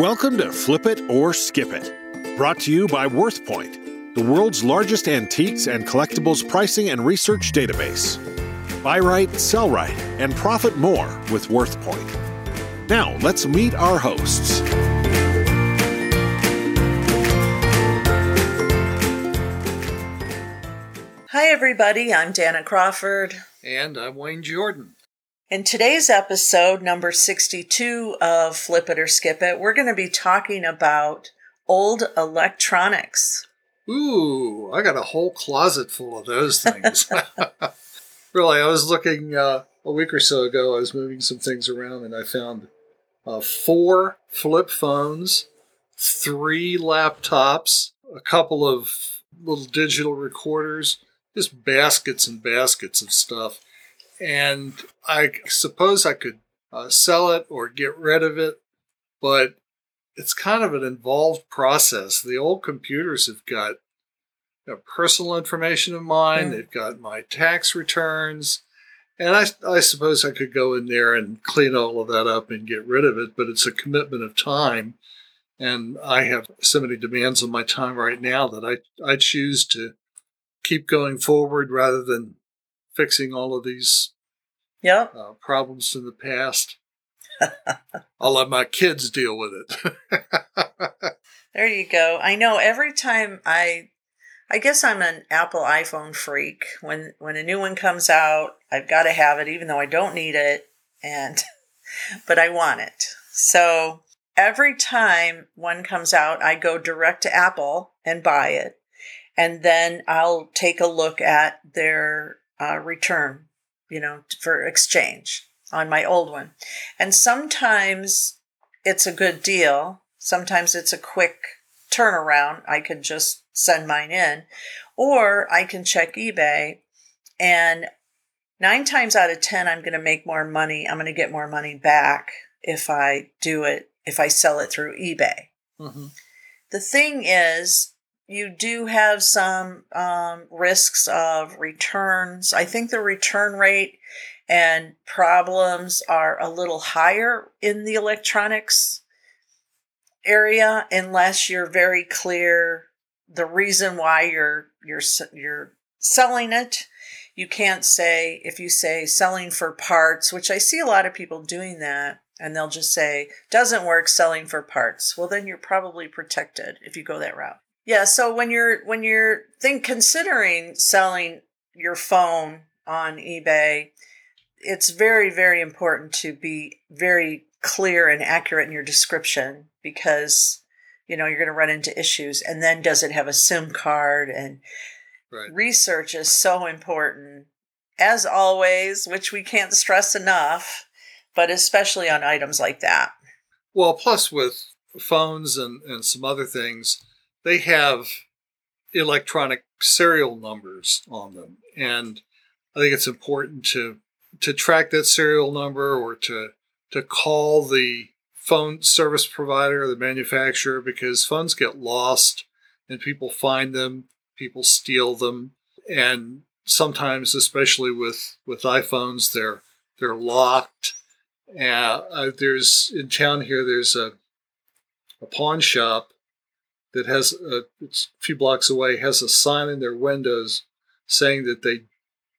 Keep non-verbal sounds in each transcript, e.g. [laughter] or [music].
Welcome to Flip It or Skip It, brought to you by WorthPoint, the world's largest antiques and collectibles pricing and research database. Buy right, sell right, and profit more with WorthPoint. Now, let's meet our hosts. Hi, everybody. I'm Dana Crawford. And I'm Wayne Jordan. In today's episode, number 62 of Flip It or Skip It, we're going to be talking about old electronics. Ooh, I got a whole closet full of those things. [laughs] really, I was looking uh, a week or so ago, I was moving some things around and I found uh, four flip phones, three laptops, a couple of little digital recorders, just baskets and baskets of stuff and I suppose I could uh, sell it or get rid of it, but it's kind of an involved process. The old computers have got you know, personal information of mine, they've got my tax returns, and I, I suppose I could go in there and clean all of that up and get rid of it, but it's a commitment of time. And I have so many demands on my time right now that I, I choose to keep going forward rather than fixing all of these yep. uh, problems in the past. [laughs] I'll let my kids deal with it. [laughs] there you go. I know every time I I guess I'm an Apple iPhone freak. When when a new one comes out, I've got to have it even though I don't need it and [laughs] but I want it. So every time one comes out, I go direct to Apple and buy it. And then I'll take a look at their uh, return, you know, for exchange on my old one. And sometimes it's a good deal. Sometimes it's a quick turnaround. I can just send mine in, or I can check eBay. And nine times out of 10, I'm going to make more money. I'm going to get more money back if I do it, if I sell it through eBay. Mm-hmm. The thing is, you do have some um, risks of returns. I think the return rate and problems are a little higher in the electronics area unless you're very clear the reason why you're you're you're selling it. You can't say if you say selling for parts which i see a lot of people doing that and they'll just say doesn't work selling for parts. Well then you're probably protected if you go that route yeah, so when you're when you're think considering selling your phone on eBay, it's very very important to be very clear and accurate in your description because you know you're going to run into issues. And then does it have a sim card? And right. research is so important as always which we can't stress enough but especially on items like that. Well plus with phones and, and some other things they have electronic serial numbers on them, and I think it's important to to track that serial number or to to call the phone service provider, or the manufacturer, because phones get lost and people find them, people steal them, and sometimes, especially with with iPhones, they're they're locked. Uh, there's in town here. There's a a pawn shop that has a, it's a few blocks away has a sign in their windows saying that they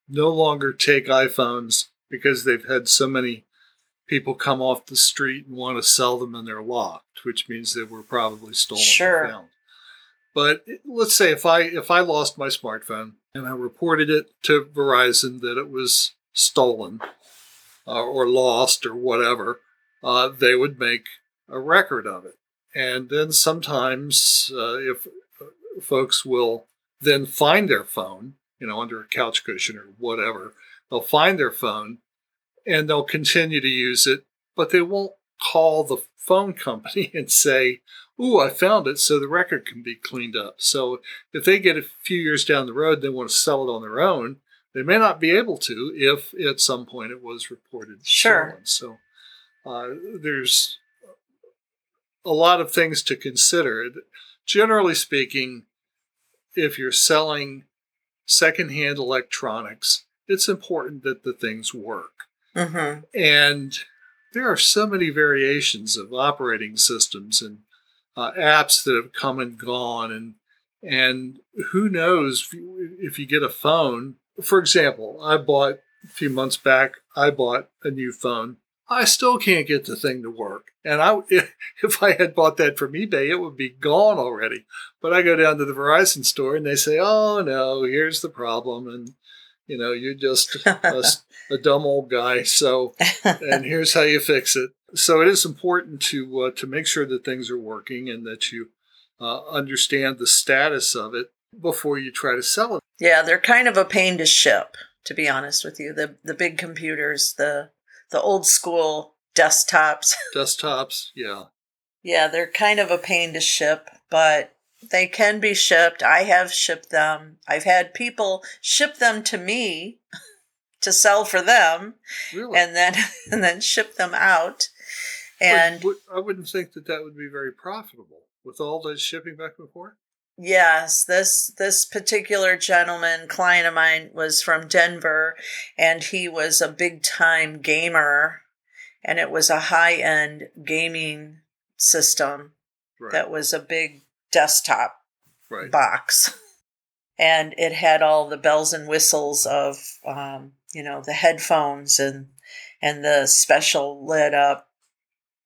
no longer take iPhones because they've had so many people come off the street and want to sell them and they're locked, which means they were probably stolen sure. found. But let's say if I if I lost my smartphone and I reported it to Verizon that it was stolen uh, or lost or whatever, uh, they would make a record of it. And then sometimes, uh, if uh, folks will then find their phone, you know, under a couch cushion or whatever, they'll find their phone and they'll continue to use it, but they won't call the phone company [laughs] and say, Ooh, I found it, so the record can be cleaned up. So if they get a few years down the road, they want to sell it on their own, they may not be able to if at some point it was reported sure. stolen. So uh, there's a lot of things to consider. Generally speaking, if you're selling secondhand electronics, it's important that the things work. Mm-hmm. And there are so many variations of operating systems and uh, apps that have come and gone, and and who knows if you, if you get a phone. For example, I bought a few months back. I bought a new phone. I still can't get the thing to work. And I, [laughs] if I had bought that from eBay, it would be gone already. But I go down to the Verizon store and they say, "Oh no, here's the problem," and you know, you're just [laughs] a, a dumb old guy. So, and [laughs] here's how you fix it. So it is important to uh, to make sure that things are working and that you uh, understand the status of it before you try to sell it. Yeah, they're kind of a pain to ship, to be honest with you. The the big computers, the the old school desktops. [laughs] Desktops, yeah. Yeah, they're kind of a pain to ship, but they can be shipped. I have shipped them. I've had people ship them to me [laughs] to sell for them, really? and then [laughs] and then ship them out. And but, but I wouldn't think that that would be very profitable with all the shipping back and forth. Yes, this this particular gentleman, client of mine, was from Denver, and he was a big time gamer, and it was a high end gaming system Right. that was a big desktop right. box. And it had all the bells and whistles of, um, you know, the headphones and and the special lit up,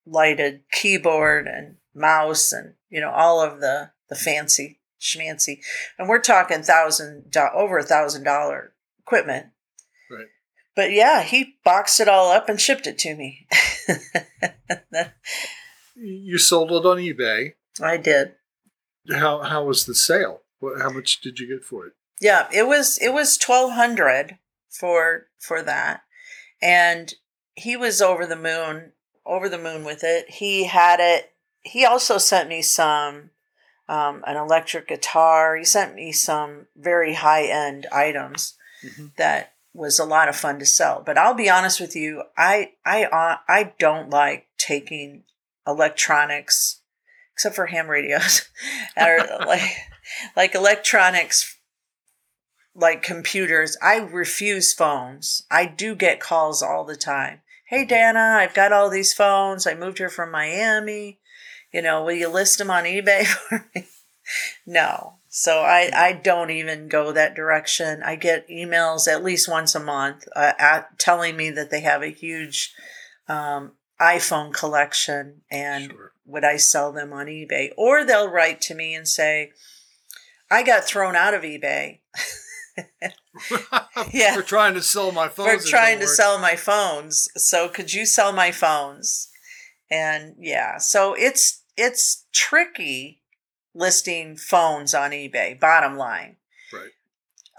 lighted keyboard and mouse and you know all of the the fancy schmancy. And we're talking thousand over a thousand dollar equipment. Right. But yeah, he boxed it all up and shipped it to me. [laughs] You sold it on eBay. I did. How how was the sale? How much did you get for it? Yeah, it was it was twelve hundred for for that, and he was over the moon over the moon with it. He had it. He also sent me some um, an electric guitar. He sent me some very high end items Mhm. that was a lot of fun to sell. But I'll be honest with you, I I uh, I don't like taking electronics except for ham radios [laughs] or [laughs] like like electronics like computers. I refuse phones. I do get calls all the time. Hey Dana, I've got all these phones. I moved here from Miami. You know, will you list them on eBay [laughs] for me? No. So I, I don't even go that direction. I get emails at least once a month uh, at, telling me that they have a huge um, iPhone collection and Sure. would I sell them on eBay? Or they'll write to me and say, I got thrown out of eBay. [laughs] Yeah. We're trying to sell my phones. We're trying to work. sell my phones. So could you sell my phones? And yeah, so it's it's tricky listing phones on eBay, bottom line. Right.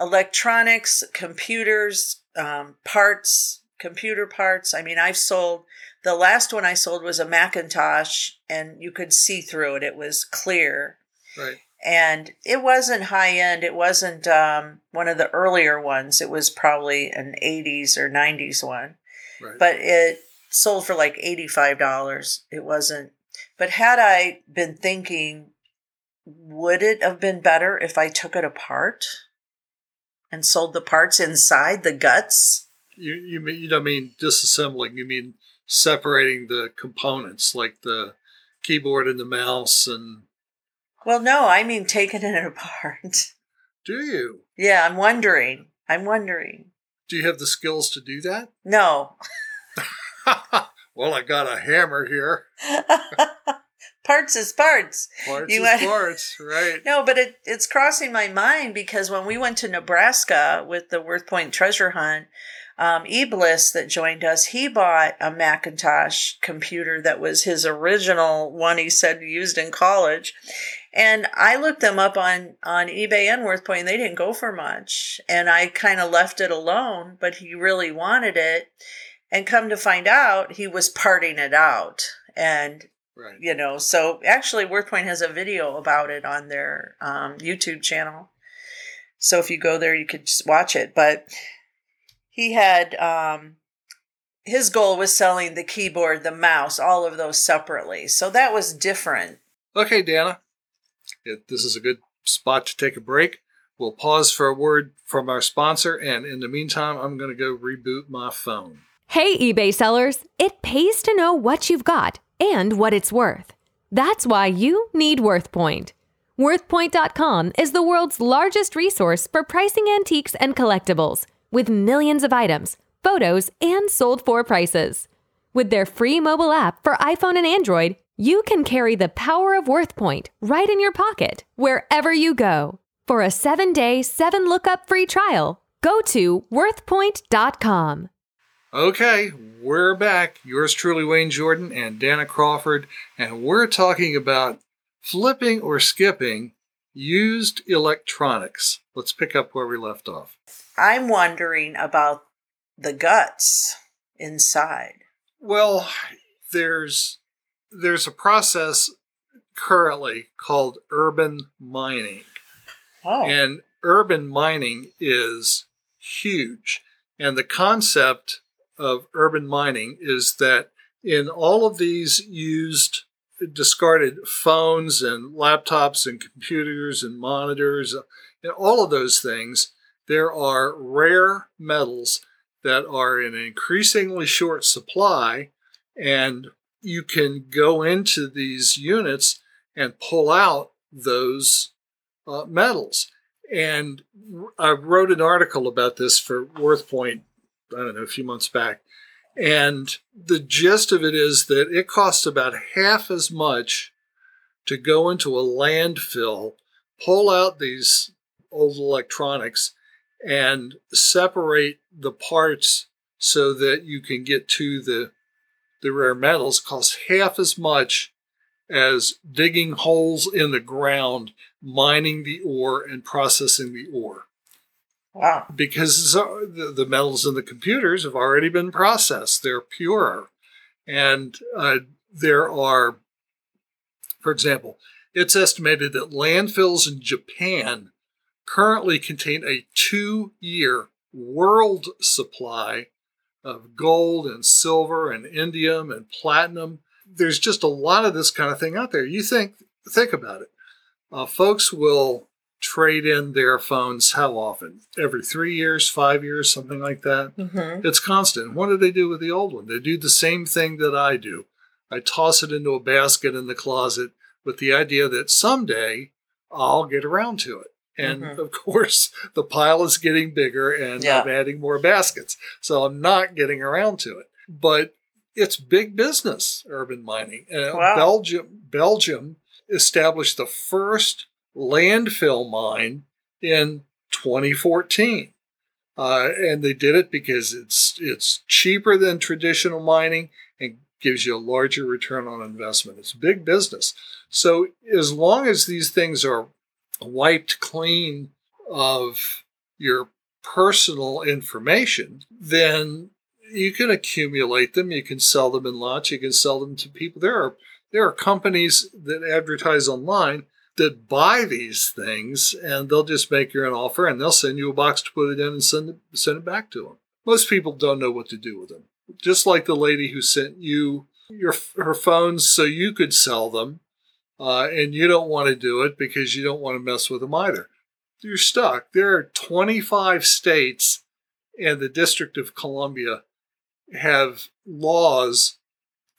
Electronics, computers, um, parts, computer parts. I mean, I've sold the last one I sold was a Macintosh and you could see through it. It was clear Right. and it wasn't high end. It wasn't um, one of the earlier ones. It was probably an 80s or 90s one, Right. but it sold for like $85. It wasn't. But had I been thinking, would it have been better if I took it apart and sold the parts inside the guts? you you mean you don't mean disassembling? You mean separating the components like the keyboard and the mouse and Well, no, I mean taking it [laughs] apart. do you yeah, I'm wondering. I'm wondering. do you have the skills to do that? No. [laughs] [laughs] well, I got a hammer here. [laughs] parts is parts. Parts You is went- parts, right? [laughs] No, but it, it's crossing my mind because when we went to Nebraska with the WorthPoint treasure hunt, um, Ebliss that joined us, he bought a Macintosh computer that was his original one he said used in college. And I looked them up on, on eBay and WorthPoint, and they didn't go for much. And I kind of left it alone, but he really wanted it. And come to find out, he was parting it out. And Right. you know so actually WorthPoint has a video about it on their um, youtube channel so if you go there you could just watch it but he had um, his goal was selling the keyboard the mouse all of those separately so that was different Okay, Dana. This is a good spot to take a break. We'll pause for a word from our sponsor, and in the meantime, I'm going to go reboot my phone. Hey, eBay sellers, it pays to know what you've got and what it's worth. That's why you need WorthPoint. WorthPoint.com is the world's largest resource for pricing antiques and collectibles, with millions of items, photos, and sold for prices. With their free mobile app for iPhone and Android, you can carry the power of WorthPoint right in your pocket, wherever you go. For a seven day, seven lookup free trial, go to WorthPoint.com. Okay, we're back. Yours truly, Wayne Jordan and Dana Crawford, and we're talking about flipping or skipping used electronics. Let's pick up where we left off. I'm wondering about the guts inside. Well, there's there's a process currently called urban mining. Oh, And urban mining is huge. And the concept of urban mining is that in all of these used, discarded phones and laptops and computers and monitors and all of those things, there are rare metals that are in increasingly short supply. And you can go into these units and pull out those uh, metals. And I wrote an article about this for WorthPoint, I don't know, a few months back. And the gist of it is that it costs about half as much to go into a landfill, pull out these old electronics, and separate the parts so that you can get to the the rare metals costs half as much as digging holes in the ground, mining the ore, and processing the ore. Wow. Because the, metals in the computers have already been processed, they're purer. And uh, there are, for example, it's estimated that landfills in Japan currently contain a two year world supply of gold and silver and indium and platinum. There's just a lot of this kind of thing out there. You think think about it. Uh, folks will trade in their phones how often? Every three years, five years, something like that. hmm It's constant. What do they do with the old one? They do the same thing that I do. I toss it into a basket in the closet with the idea that someday I'll get around to it. And Mhm. of course, the pile is getting bigger and Yeah. I'm adding more baskets. So I'm not getting around to it. But it's big business, urban mining. Wow. Belgium, Belgium established the first landfill mine in 2014. Uh, and they did it because it's it's cheaper than traditional mining and gives you a larger return on investment. It's big business. So as long as these things are wiped clean of your personal information, then you can accumulate them. You can sell them in lots. You can sell them to people. There are there are companies that advertise online that buy these things and they'll just make you an offer and they'll send you a box to put it in and send it, send it back to them. Most people don't know what to do with them. Just like the lady who sent you your her phones so you could sell them, uh, and you don't want to do it because you don't want to mess with them either. You're stuck. There are 25 states and the District of Columbia have laws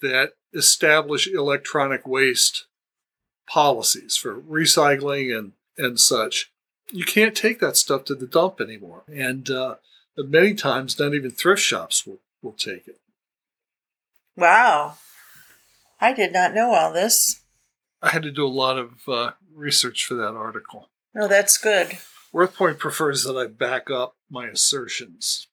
that establish electronic waste policies for recycling and, and such. You can't take that stuff to the dump anymore. And uh, many times, not even thrift shops will, will take it. Wow. I did not know all this. I had to do a lot of uh, research for that article. No, that's good. WorthPoint prefers that I back up my assertions.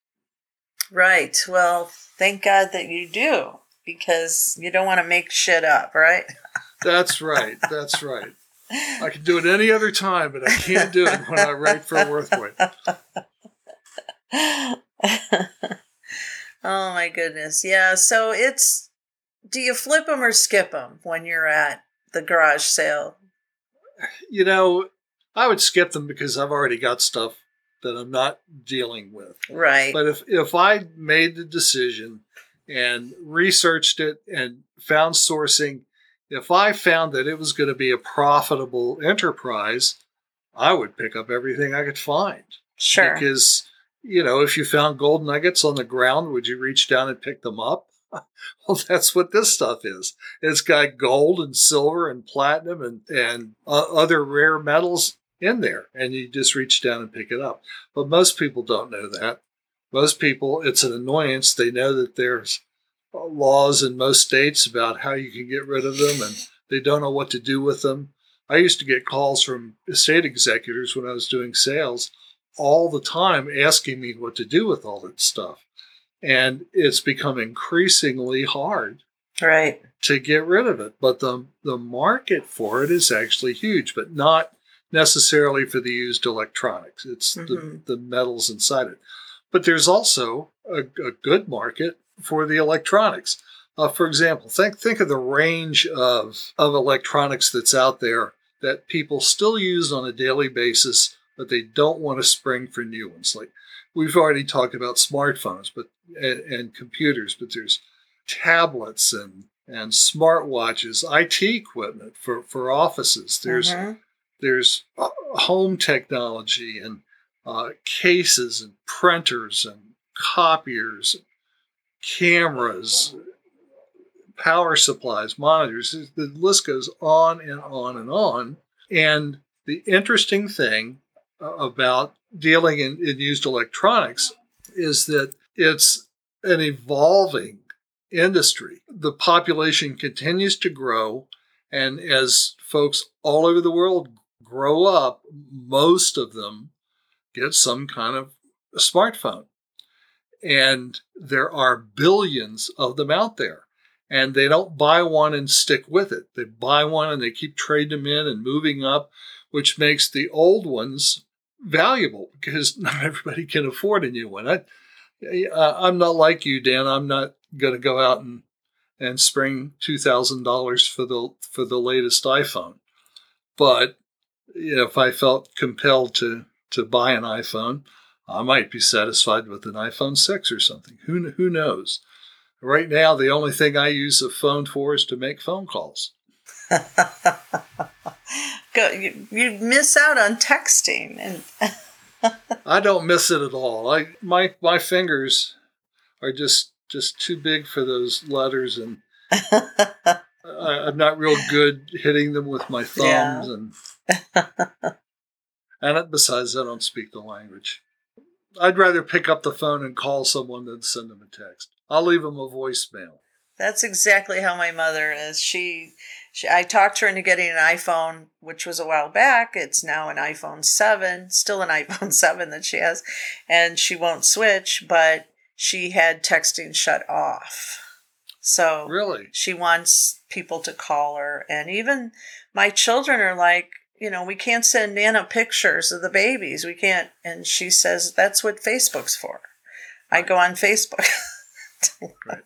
Right. Well, thank God that you do because you don't want to make shit up, right? [laughs] That's right. That's right. I can do it any other time, but I can't do it when I write for WorthPoint. [laughs] oh my goodness. Yeah. So it's do you flip them or skip them when you're at the garage sale? You know, I would skip them because I've already got stuff that I'm not dealing with. Right. But if if I made the decision and researched it and found sourcing, if I found that it was going to be a profitable enterprise, I would pick up everything I could find sure. because you know, if you found gold nuggets on the ground, would you reach down and pick them up? [laughs] well, that's what this stuff is. It's got gold and silver and platinum and, and uh, other rare metals in there, and you just reach down and pick it up. But most people don't know that. Most people, it's an annoyance. They know that there's laws in most states about how you can get rid of them, and they don't know what to do with them. I used to get calls from estate executors when I was doing sales all the time asking me what to do with all that stuff. And it's become increasingly hard right to get rid of it. But the the market for it is actually huge, but not necessarily for the used electronics. It's mm-hmm. the, the metals inside it. But there's also a, a good market for the electronics. Uh, for example, think think of the range of of electronics that's out there that people still use on a daily basis, but they don't want to spring for new ones. Like we've already talked about smartphones, but and, and computers, but there's tablets and and smartwatches, IT equipment for for offices. There's mm-hmm. there's uh, home technology and uh, cases and printers and copiers, cameras, power supplies, monitors. The list goes on and on and on. And the interesting thing uh, about dealing in, in used electronics is that it's an evolving industry. The population continues to grow. And as folks all over the world grow up, most of them get some kind of smartphone. And there are billions of them out there and they don't buy one and stick with it. They buy one and they keep trading them in and moving up, which makes the old ones valuable because [laughs] not everybody can afford a new one. I, uh, I'm not like you, Dan. I'm not going to go out and and spring two thousand dollars for the for the latest iPhone. But you know, if I felt compelled to to buy an iPhone, I might be satisfied with an iPhone six or something. Who who knows? Right now, the only thing I use a phone for is to make phone calls. [laughs] you, you miss out on texting, and [laughs] I don't miss it at all. I my my fingers are just just too big for those letters, and [laughs] I, am not real good hitting them with my thumbs, yeah. and and besides, I don't speak the language. I'd rather pick up the phone and call someone than send them a text. I'll leave them a voicemail. That's exactly how my mother is. She, she, I talked her into getting an iPhone, which was a while back. It's now an iPhone 7, still an [laughs] iPhone 7 that she has, and she won't switch, but she had texting shut off. So really, she wants people to call her, and even my children are like, you know, we can't send Nana pictures of the babies. We can't, and she says that's what Facebook's for. I go on Facebook. [laughs] right.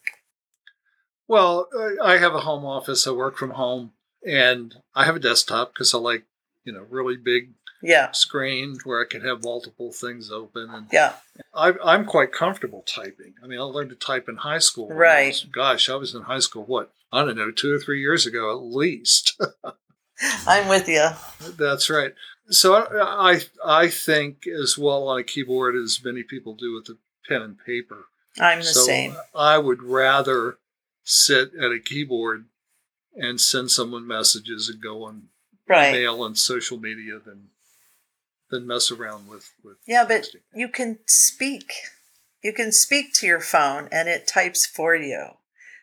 Well, I have a home office. I work from home, and I have a desktop because I like, you know, really big yeah. screen where I can have multiple things open. And yeah, I, I'm quite comfortable typing. I mean, I learned to type in high school. Right. Was, gosh, I was in high school. What I don't know, two or three years ago at least. [laughs] [laughs] I'm with you. That's right. So I, I I think as well on a keyboard as many people do with the pen and paper. I'm the so same. I would rather sit at a keyboard and send someone messages and go on right. mail and social media than than mess around with with yeah but you can speak you can speak to your phone and it types for you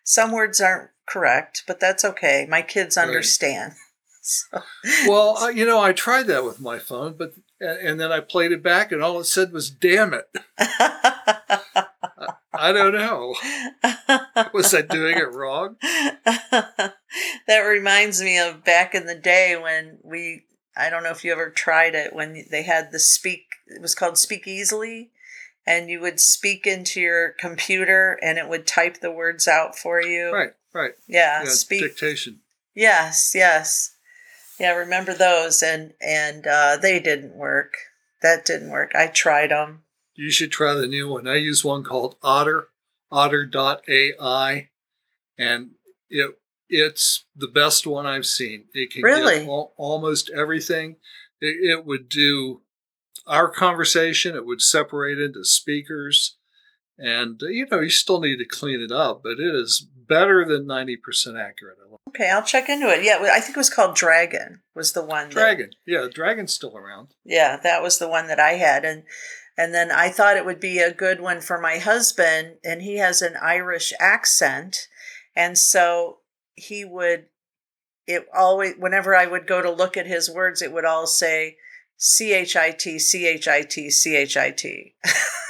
some words aren't correct but that's okay my kids understand. [laughs] well uh, you know i tried that with my phone but and then i played it back and all it said was damn it [laughs] I don't know. Was I doing it wrong? [laughs] that reminds me of back in the day when we, I don't know if you ever tried it, when they had the speak, it was called Speak Easily, and you would speak into your computer and it would type the words out for you. Right, right. Yeah, yeah speak. Dictation. Yes, yes. Yeah, remember those, and and uh, they didn't work. That didn't work. I tried them you should try the new one. I use one called Otter, Otter.ai, and it it's the best one I've seen. It can really? get al- almost everything. It, it, would do our conversation, it would separate into speakers. And, you know, you still need to clean it up, but it is better than 90% accurate. Okay, I'll check into it. Yeah, I think it was called Dragon. Was the one. That, Dragon, yeah, Dragon's still around. Yeah, that was the one that I had, and and then I thought it would be a good one for my husband, and he has an Irish accent, and so he would. It always whenever I would go to look at his words, it would all say C H I T C H I T C H I T. [laughs]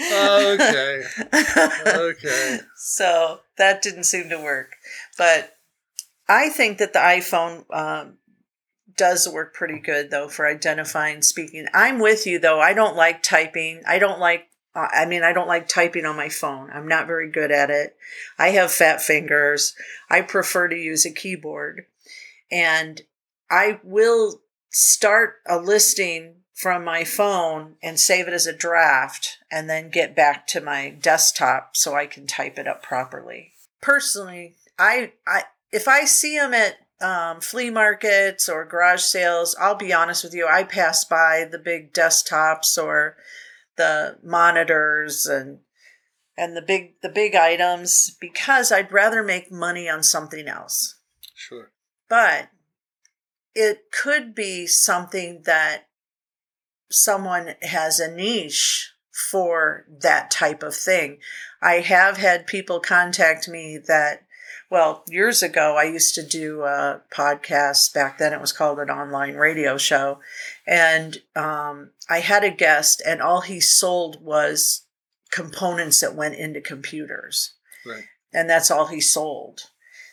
okay. Okay. So that didn't seem to work. But I think that the iPhone um, does work pretty good, though, for identifying speaking. I'm with you, though. I don't like typing. I don't like, I mean, I don't like typing on my phone. I'm not very good at it. I have fat fingers. I prefer to use a keyboard. And I will start a listing from my phone and save it as a draft and then get back to my desktop so I can type it up properly. Personally, I, I if I see them at um, flea markets or garage sales, I'll be honest with you, I pass by the big desktops or the monitors and and the big the big items because I'd rather make money on something else. Sure. But it could be something that someone has a niche for that type of thing. I have had people contact me that, well, years ago, I used to do a podcast. Back then, it was called an online radio show. And um, I had a guest, and all he sold was components that went into computers. Right. And that's all he sold.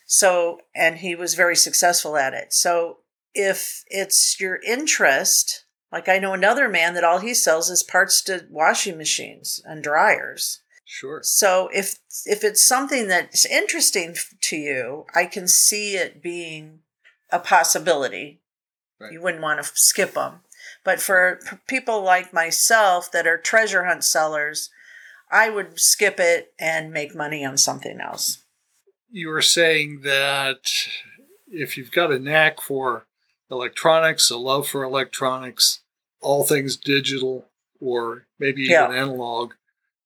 So, and he was very successful at it. So, if it's your interest, like I know another man that all he sells is parts to washing machines and dryers. Sure. So if if it's something that's interesting to you, I can see it being a possibility. Right. You wouldn't want to skip them. But for people like myself that are treasure hunt sellers, I would skip it and make money on something else. You were saying that if you've got a knack for electronics, a love for electronics, all things digital, or maybe even Yeah. analog,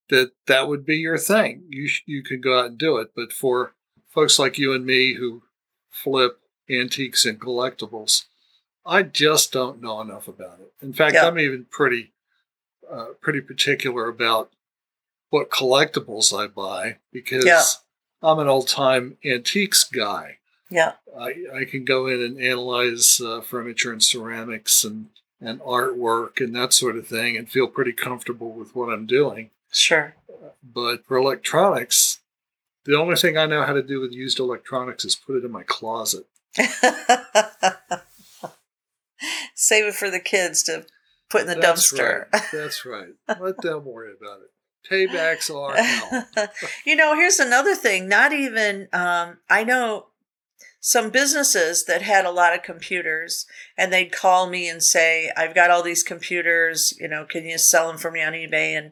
that that would be your thing. You sh- you could go out and do it. But for folks like you and me who flip antiques and collectibles, I just don't know enough about it. In fact, Yeah. I'm even pretty uh, pretty particular about what collectibles I buy because Yeah. I'm an old time antiques guy. Yeah. I, I can go in and analyze uh, furniture and ceramics and, and artwork and that sort of thing and feel pretty comfortable with what I'm doing. Sure. But for electronics, the only thing I know how to do with used electronics is put it in my closet. [laughs] Save it for the kids to put in the That's dumpster. Right. That's right. Let them worry about it. Paybacks are hell. [laughs] you know, here's another thing. Not even, um, I know some businesses that had a lot of computers and they'd call me and say, I've got all these computers, you know, can you sell them for me on eBay? And,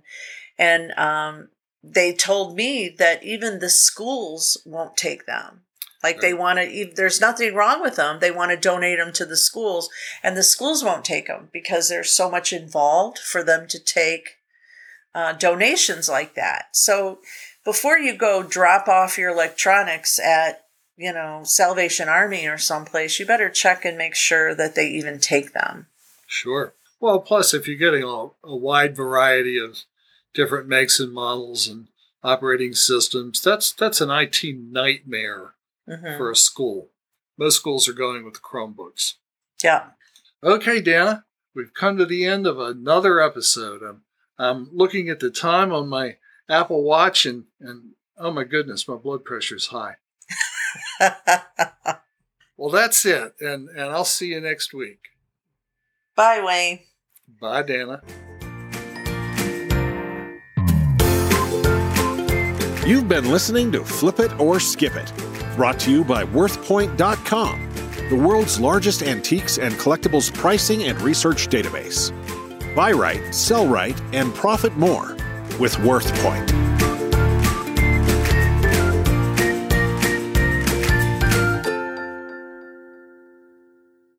and, um, they told me that even the schools won't take them. Like they want to, there's nothing wrong with them. They want to donate them to the schools, and the schools won't take them because there's so much involved for them to take uh, donations like that. So before you go drop off your electronics at, you know, Salvation Army or someplace, you better check and make sure that they even take them. Sure. Well, plus, if you're getting a, a wide variety of different makes and models and operating systems, that's that's an IT nightmare hmm for a school. Most schools are going with Chromebooks. Yeah. Okay, Dana, we've come to the end of another episode. I'm, I'm looking at the time on my Apple Watch, and, and oh my goodness, my blood pressure's high. [laughs] Well, that's it, and, and I'll see you next week. Bye, Wayne. Bye, Dana. You've been listening to Flip It or Skip It, brought to you by WorthPoint.com, the world's largest antiques and collectibles pricing and research database. Buy right, sell right, and profit more with WorthPoint.